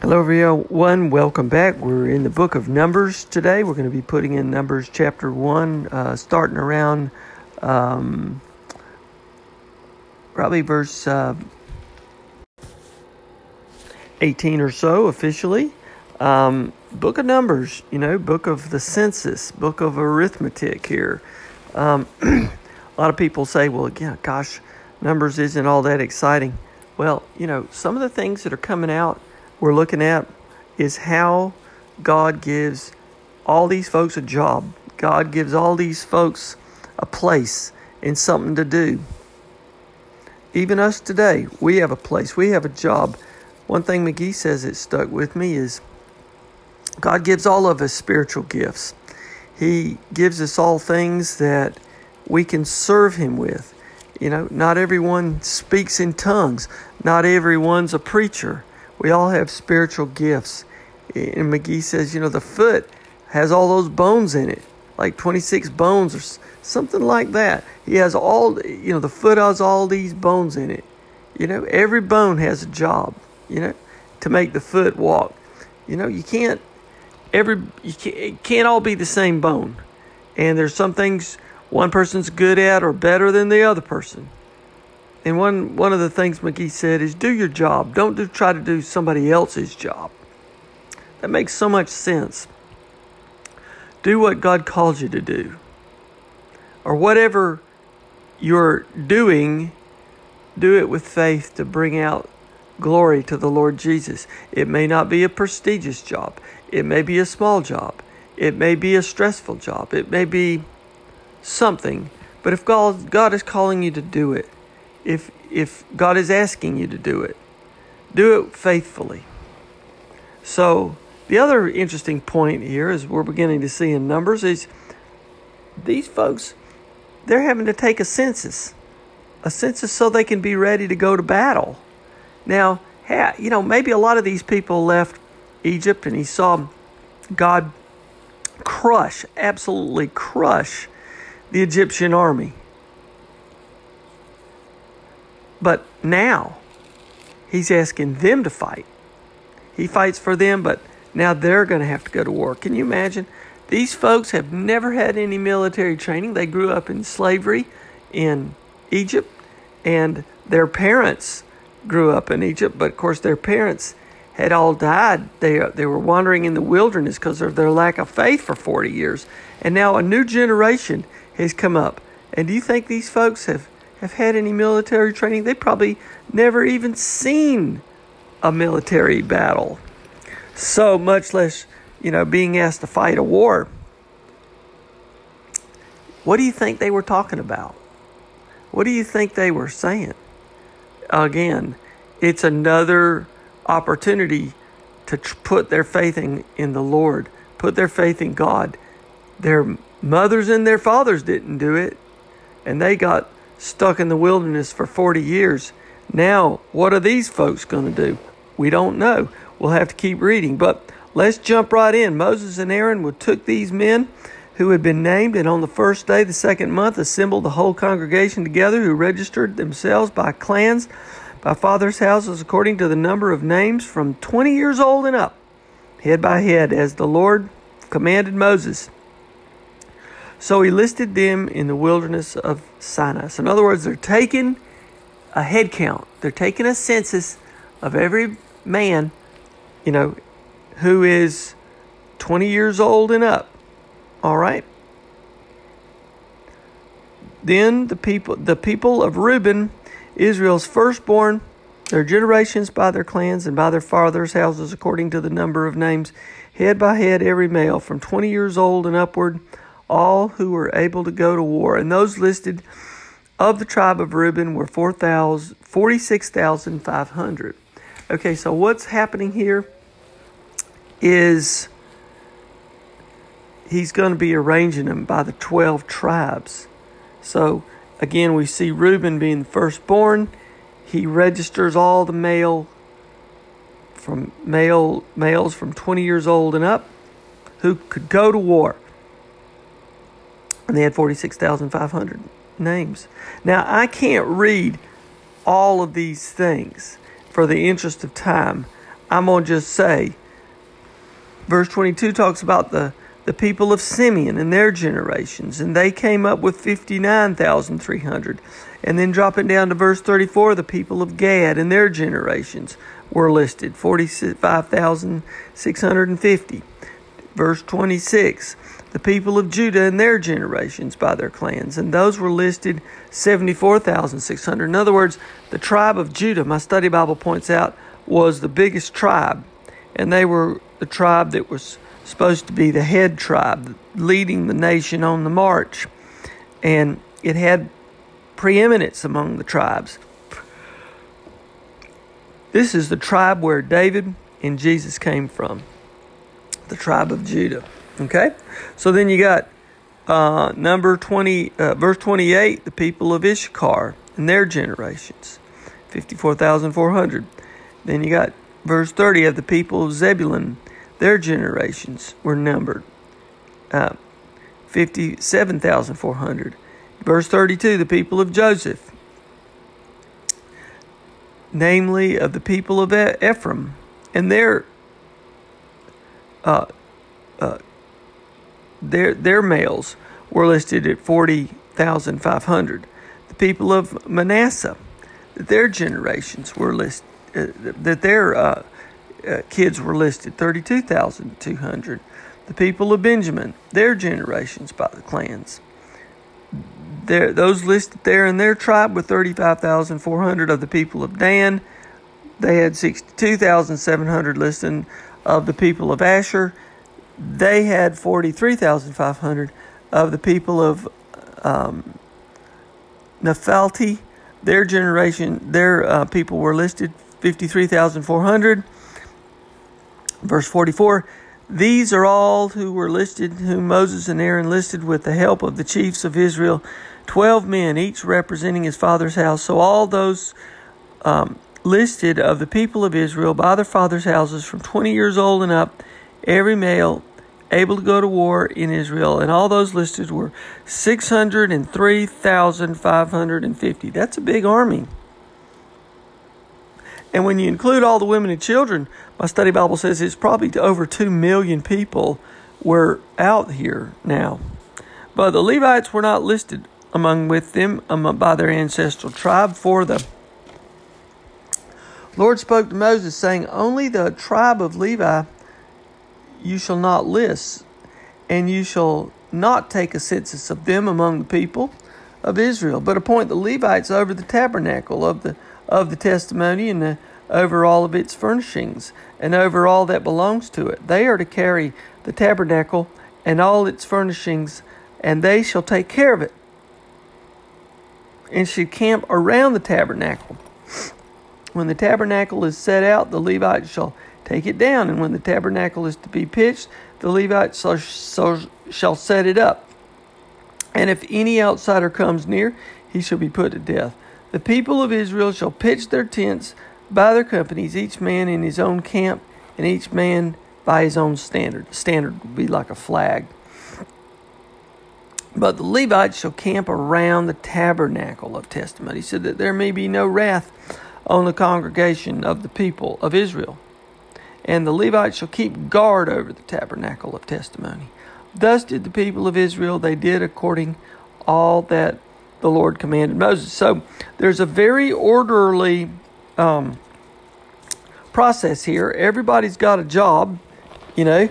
Hello, everyone. Welcome back. We're in the book of Numbers today. We're going to be putting in Numbers chapter 1, uh, starting around um, probably verse uh, 18 or so officially. Um, book of Numbers, you know, book of the census, book of arithmetic here. Um, a lot of people say, well, yeah, gosh, Numbers isn't all that exciting. Well, you know, some of the things that are coming out we're looking at is how God gives all these folks a job. God gives all these folks a place and something to do. Even us today, we have a place, we have a job. One thing McGee says that stuck with me is God gives all of us spiritual gifts. He gives us all things that we can serve Him with. You know, not everyone speaks in tongues, not everyone's a preacher. We all have spiritual gifts. And McGee says, you know, the foot has all those bones in it, like 26 bones or something like that. He has all, you know, the foot has all these bones in it. You know, every bone has a job, you know, to make the foot walk. You know, you can't, every, you can't, it can't all be the same bone. And there's some things one person's good at or better than the other person. And one, one of the things McGee said is do your job. Don't do, try to do somebody else's job. That makes so much sense. Do what God calls you to do. Or whatever you're doing, do it with faith to bring out glory to the Lord Jesus. It may not be a prestigious job, it may be a small job, it may be a stressful job, it may be something. But if God, God is calling you to do it, if if God is asking you to do it. Do it faithfully. So, the other interesting point here is we're beginning to see in numbers is these folks they're having to take a census. A census so they can be ready to go to battle. Now, you know, maybe a lot of these people left Egypt and he saw God crush, absolutely crush the Egyptian army. But now he's asking them to fight. He fights for them, but now they're going to have to go to war. Can you imagine? These folks have never had any military training. They grew up in slavery in Egypt, and their parents grew up in Egypt, but of course, their parents had all died. They, they were wandering in the wilderness because of their lack of faith for 40 years. And now a new generation has come up. And do you think these folks have have had any military training. They probably never even seen a military battle. So much less, you know, being asked to fight a war. What do you think they were talking about? What do you think they were saying? Again, it's another opportunity to tr- put their faith in, in the Lord, put their faith in God. Their mothers and their fathers didn't do it, and they got stuck in the wilderness for 40 years. Now, what are these folks going to do? We don't know. We'll have to keep reading. But let's jump right in. Moses and Aaron took these men who had been named, and on the first day, of the second month, assembled the whole congregation together, who registered themselves by clans, by fathers' houses, according to the number of names from 20 years old and up, head by head, as the Lord commanded Moses. So he listed them in the wilderness of Sinai. So, in other words, they're taking a head count, they're taking a census of every man, you know, who is 20 years old and up. All right? Then the people the people of Reuben, Israel's firstborn, their generations by their clans and by their fathers' houses according to the number of names, head by head every male from 20 years old and upward all who were able to go to war. And those listed of the tribe of Reuben were 46,500. Okay, so what's happening here is he's going to be arranging them by the 12 tribes. So again, we see Reuben being the firstborn. He registers all the male from male males from 20 years old and up who could go to war and they had 46,500 names. Now, I can't read all of these things for the interest of time. I'm going to just say, verse 22 talks about the, the people of Simeon and their generations, and they came up with 59,300. And then dropping down to verse 34, the people of Gad and their generations were listed 45,650. Verse 26, the people of Judah and their generations by their clans, and those were listed 74,600. In other words, the tribe of Judah, my study Bible points out, was the biggest tribe, and they were the tribe that was supposed to be the head tribe, leading the nation on the march, and it had preeminence among the tribes. This is the tribe where David and Jesus came from, the tribe of Judah. Okay? So then you got uh, number 20, uh, verse 28, the people of Issachar and their generations, 54,400. Then you got verse 30 of the people of Zebulun, their generations were numbered, uh, 57,400. Verse 32, the people of Joseph, namely of the people of Ephraim, and their uh, uh, their their males were listed at 40,500. The people of Manasseh, their generations were listed, uh, that their uh, uh, kids were listed 32,200. The people of Benjamin, their generations by the clans, there those listed there in their tribe were 35,400 of the people of Dan. They had 62,700 listed of the people of Asher they had 43,500 of the people of um, Naphtali. Their generation, their uh, people were listed 53,400. Verse 44 These are all who were listed, whom Moses and Aaron listed with the help of the chiefs of Israel, 12 men, each representing his father's house. So all those um, listed of the people of Israel by their father's houses from 20 years old and up, every male able to go to war in Israel, and all those listed were 603,550. That's a big army. And when you include all the women and children, my study Bible says it's probably over 2 million people were out here now. But the Levites were not listed among with them among, by their ancestral tribe for the Lord spoke to Moses saying, Only the tribe of Levi you shall not list, and you shall not take a census of them among the people of Israel, but appoint the Levites over the tabernacle of the of the testimony and the, over all of its furnishings and over all that belongs to it. They are to carry the tabernacle and all its furnishings, and they shall take care of it, and should camp around the tabernacle. When the tabernacle is set out, the Levites shall take it down. And when the tabernacle is to be pitched, the Levites shall, set it up. And if any outsider comes near, he shall be put to death. The people of Israel shall pitch their tents by their companies, each man in his own camp, and each man by his own standard. Standard would be like a flag. But the Levites shall camp around the tabernacle of testimony, so that there may be no wrath on the congregation of the people of Israel. And the Levites shall keep guard over the tabernacle of testimony. Thus did the people of Israel, they did according all that the Lord commanded Moses. So there's a very orderly um, process here. Everybody's got a job, you know.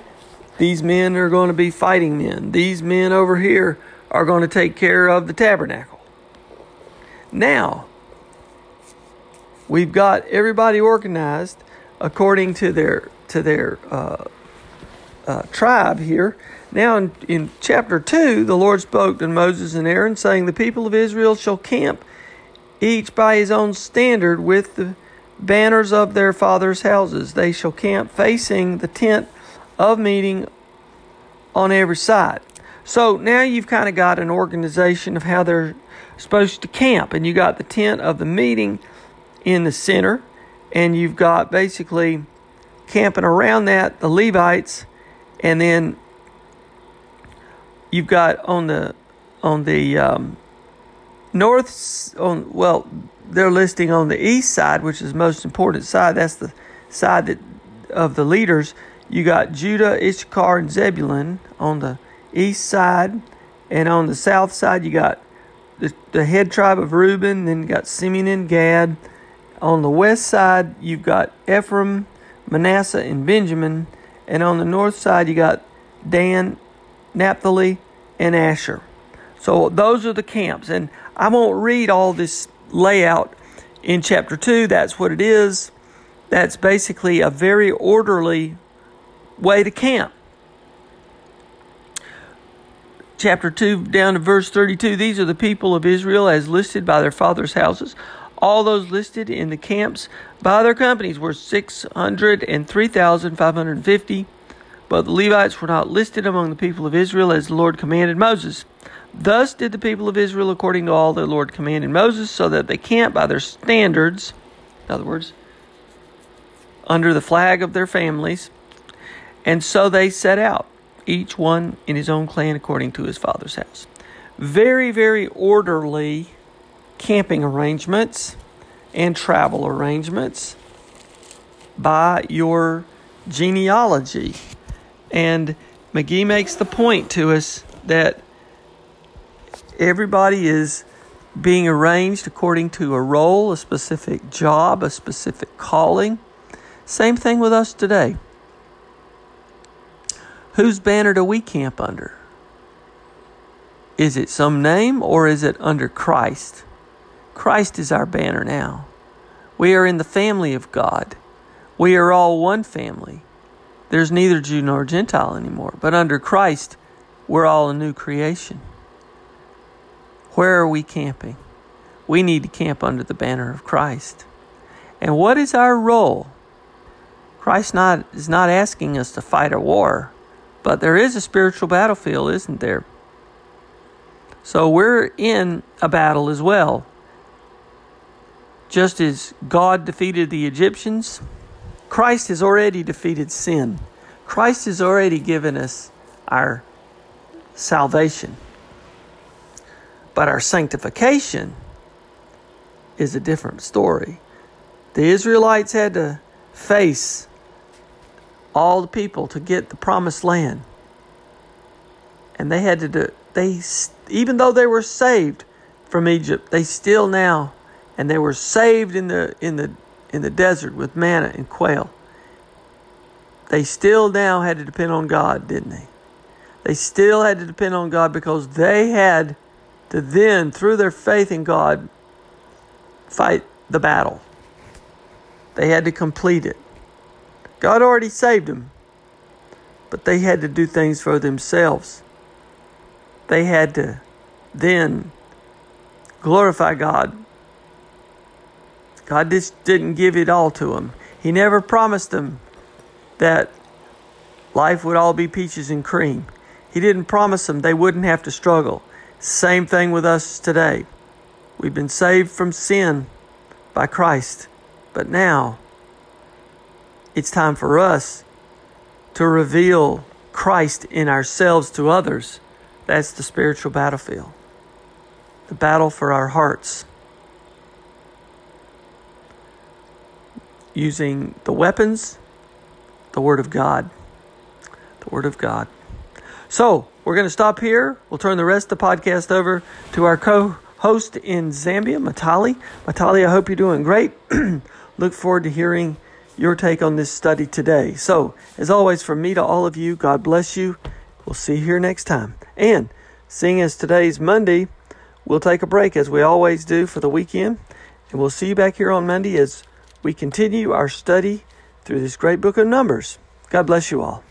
These men are going to be fighting men. These men over here are going to take care of the tabernacle. Now, we've got everybody organized according to their to their uh, uh, tribe here. Now, in, in chapter 2, the Lord spoke to Moses and Aaron, saying, The people of Israel shall camp each by his own standard with the banners of their fathers' houses. They shall camp facing the tent of meeting on every side. So now you've kind of got an organization of how they're supposed to camp, and you got the tent of the meeting in the center, and you've got basically camping around that the Levites, and then you've got on the on the um, north on well they're listing on the east side, which is the most important side. That's the side that of the leaders. You got Judah, Issachar, and Zebulun on the east side, and on the south side you got the, the head tribe of Reuben. Then you got Simeon and Gad. On the west side you've got Ephraim, Manasseh, and Benjamin, and on the north side you got Dan, Naphtali, and Asher. So those are the camps, and I won't read all this layout in chapter 2. That's what it is. That's basically a very orderly way to camp. Chapter 2 down to verse 32 These are the people of Israel as listed by their fathers' houses. All those listed in the camps by their companies were 603,550. But the Levites were not listed among the people of Israel as the Lord commanded Moses. Thus did the people of Israel according to all the Lord commanded Moses, so that they camped by their standards, in other words, under the flag of their families. And so they set out, each one in his own clan according to his father's house. Very, very orderly camping arrangements and travel arrangements by your genealogy. And McGee makes the point to us that everybody is being arranged according to a role, a specific job, a specific calling. Same thing with us today. Whose banner do we camp under? Is it some name or is it under Christ? Christ is our banner now. We are in the family of God. We are all one family. There's neither Jew nor Gentile anymore, but under Christ, we're all a new creation. Where are we camping? We need to camp under the banner of Christ. And what is our role? Christ not, is not asking us to fight a war, but there is a spiritual battlefield, isn't there? So we're in a battle as well. Just as God defeated the Egyptians, Christ has already defeated sin. Christ has already given us our salvation. But our sanctification is a different story. The Israelites had to face all the people to get the promised land. And they had to do they even though they were saved from Egypt, they still now and they were saved in the in the in the desert with manna and quail. They still now had to depend on God, didn't they? They still had to depend on God because they had to then, through their faith in God, fight the battle. They had to complete it. God already saved them, but they had to do things for themselves. They had to then glorify God God just didn't give it all to them. He never promised them that life would all be peaches and cream. He didn't promise them they wouldn't have to struggle. Same thing with us today. We've been saved from sin by Christ, but now it's time for us to reveal Christ in ourselves to others That's the spiritual battlefield, the battle for our hearts. Using the weapons, the Word of God. The Word of God. So, we're going to stop here. We'll turn the rest of the podcast over to our co host in Zambia, Matali. Matali, I hope you're doing great. Look forward to hearing your take on this study today. So, as always, from me to all of you, God bless you. We'll see you here next time. And seeing as today's Monday, we'll take a break as we always do for the weekend. And we'll see you back here on Monday as we continue our study through this great book of Numbers. God bless you all.